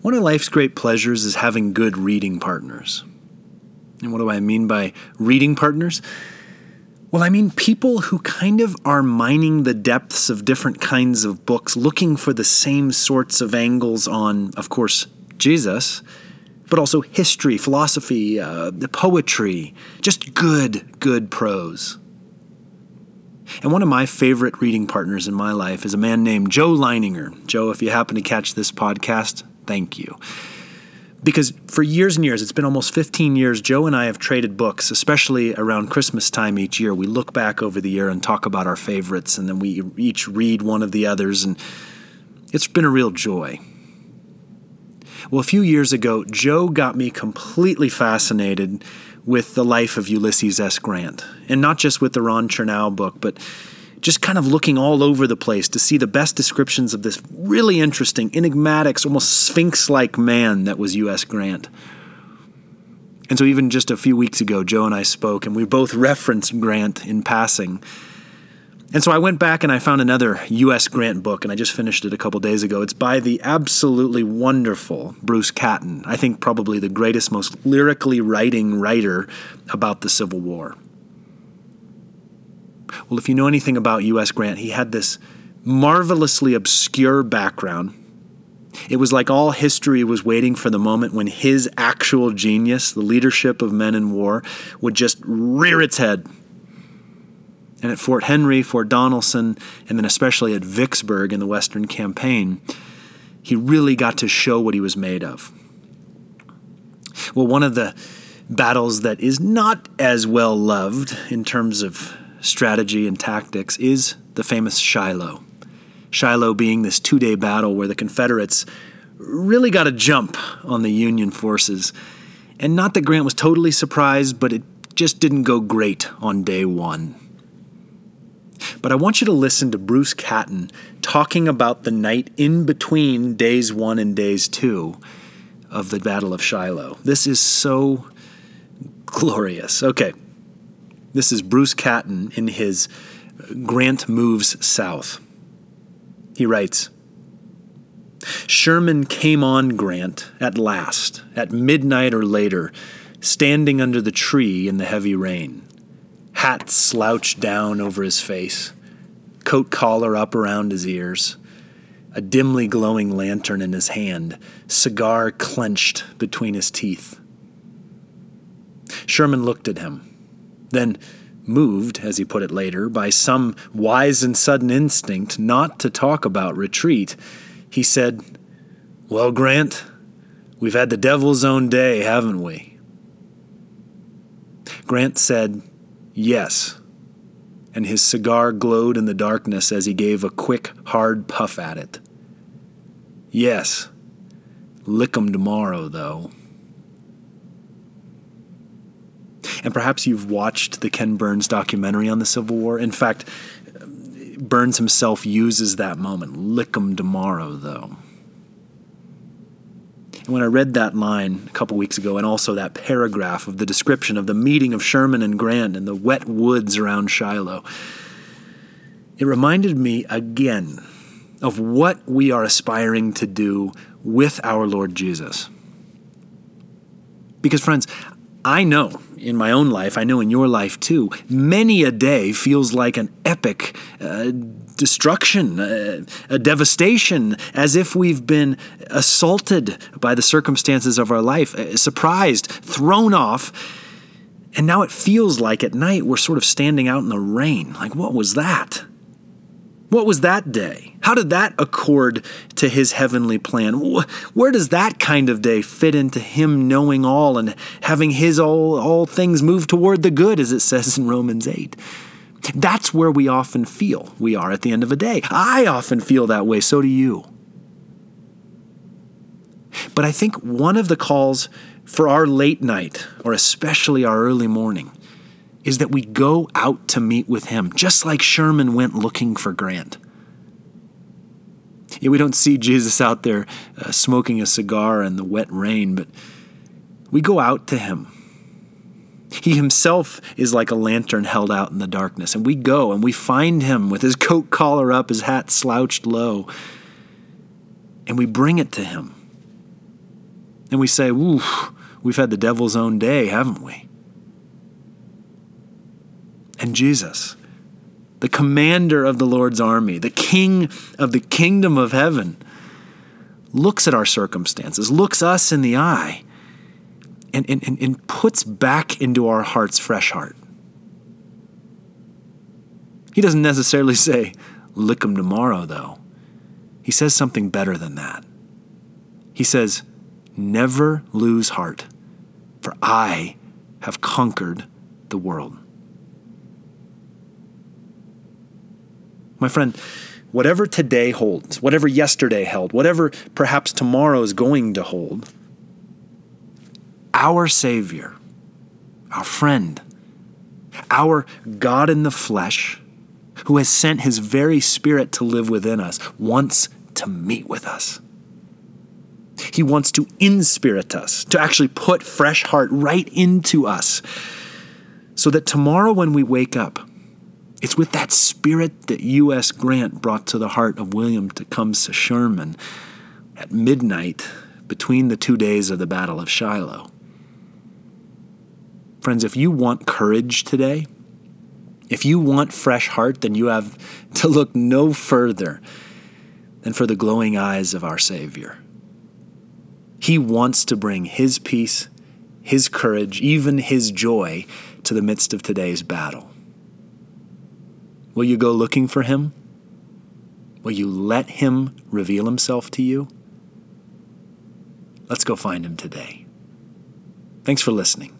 One of life's great pleasures is having good reading partners. And what do I mean by reading partners? Well, I mean people who kind of are mining the depths of different kinds of books, looking for the same sorts of angles on, of course, Jesus, but also history, philosophy, uh, poetry, just good, good prose. And one of my favorite reading partners in my life is a man named Joe Leininger. Joe, if you happen to catch this podcast, thank you because for years and years, it's been almost 15 years, Joe and I have traded books, especially around Christmas time each year. We look back over the year and talk about our favorites, and then we each read one of the others, and it's been a real joy. Well, a few years ago, Joe got me completely fascinated with the life of Ulysses S. Grant, and not just with the Ron Chernow book, but just kind of looking all over the place to see the best descriptions of this really interesting, enigmatic, almost sphinx like man that was U.S. Grant. And so, even just a few weeks ago, Joe and I spoke, and we both referenced Grant in passing. And so I went back and I found another U.S. Grant book, and I just finished it a couple days ago. It's by the absolutely wonderful Bruce Catton. I think probably the greatest, most lyrically writing writer about the Civil War. Well, if you know anything about U.S. Grant, he had this marvelously obscure background. It was like all history was waiting for the moment when his actual genius, the leadership of men in war, would just rear its head. And at Fort Henry, Fort Donelson, and then especially at Vicksburg in the Western Campaign, he really got to show what he was made of. Well, one of the battles that is not as well loved in terms of strategy and tactics is the famous Shiloh. Shiloh being this two day battle where the Confederates really got a jump on the Union forces. And not that Grant was totally surprised, but it just didn't go great on day one. But I want you to listen to Bruce Catton talking about the night in between days one and days two of the Battle of Shiloh. This is so glorious. Okay, this is Bruce Catton in his Grant Moves South. He writes Sherman came on Grant at last, at midnight or later, standing under the tree in the heavy rain, hat slouched down over his face, coat collar up around his ears, a dimly glowing lantern in his hand, cigar clenched between his teeth. Sherman looked at him then, moved, as he put it later, by some wise and sudden instinct not to talk about retreat, he said, Well, Grant, we've had the devil's own day, haven't we? Grant said, Yes, and his cigar glowed in the darkness as he gave a quick, hard puff at it. Yes, lick 'em tomorrow, though. And perhaps you've watched the Ken Burns documentary on the Civil War. In fact, Burns himself uses that moment lick 'em tomorrow, though. And when I read that line a couple weeks ago, and also that paragraph of the description of the meeting of Sherman and Grant in the wet woods around Shiloh, it reminded me again of what we are aspiring to do with our Lord Jesus. Because, friends, I know in my own life, I know in your life too, many a day feels like an epic uh, destruction, uh, a devastation, as if we've been assaulted by the circumstances of our life, uh, surprised, thrown off. And now it feels like at night we're sort of standing out in the rain. Like, what was that? What was that day? How did that accord to his heavenly plan? Where does that kind of day fit into him knowing all and having his all, all things move toward the good, as it says in Romans 8? That's where we often feel we are at the end of a day. I often feel that way, so do you. But I think one of the calls for our late night, or especially our early morning, is that we go out to meet with him, just like Sherman went looking for Grant. Yeah, we don't see Jesus out there uh, smoking a cigar in the wet rain, but we go out to him. He himself is like a lantern held out in the darkness, and we go and we find him with his coat collar up, his hat slouched low, and we bring it to him. And we say, Ooh, we've had the devil's own day, haven't we? And Jesus, the commander of the Lord's army, the king of the kingdom of heaven, looks at our circumstances, looks us in the eye, and, and, and puts back into our hearts fresh heart. He doesn't necessarily say, lick tomorrow, though. He says something better than that. He says, Never lose heart, for I have conquered the world. My friend, whatever today holds, whatever yesterday held, whatever perhaps tomorrow is going to hold, our Savior, our friend, our God in the flesh, who has sent his very Spirit to live within us, wants to meet with us. He wants to inspirit us, to actually put fresh heart right into us, so that tomorrow when we wake up, it's with that spirit that U.S. Grant brought to the heart of William Tecumseh Sherman at midnight between the two days of the Battle of Shiloh. Friends, if you want courage today, if you want fresh heart, then you have to look no further than for the glowing eyes of our Savior. He wants to bring His peace, His courage, even His joy to the midst of today's battle. Will you go looking for Him? Will you let Him reveal Himself to you? Let's go find Him today. Thanks for listening.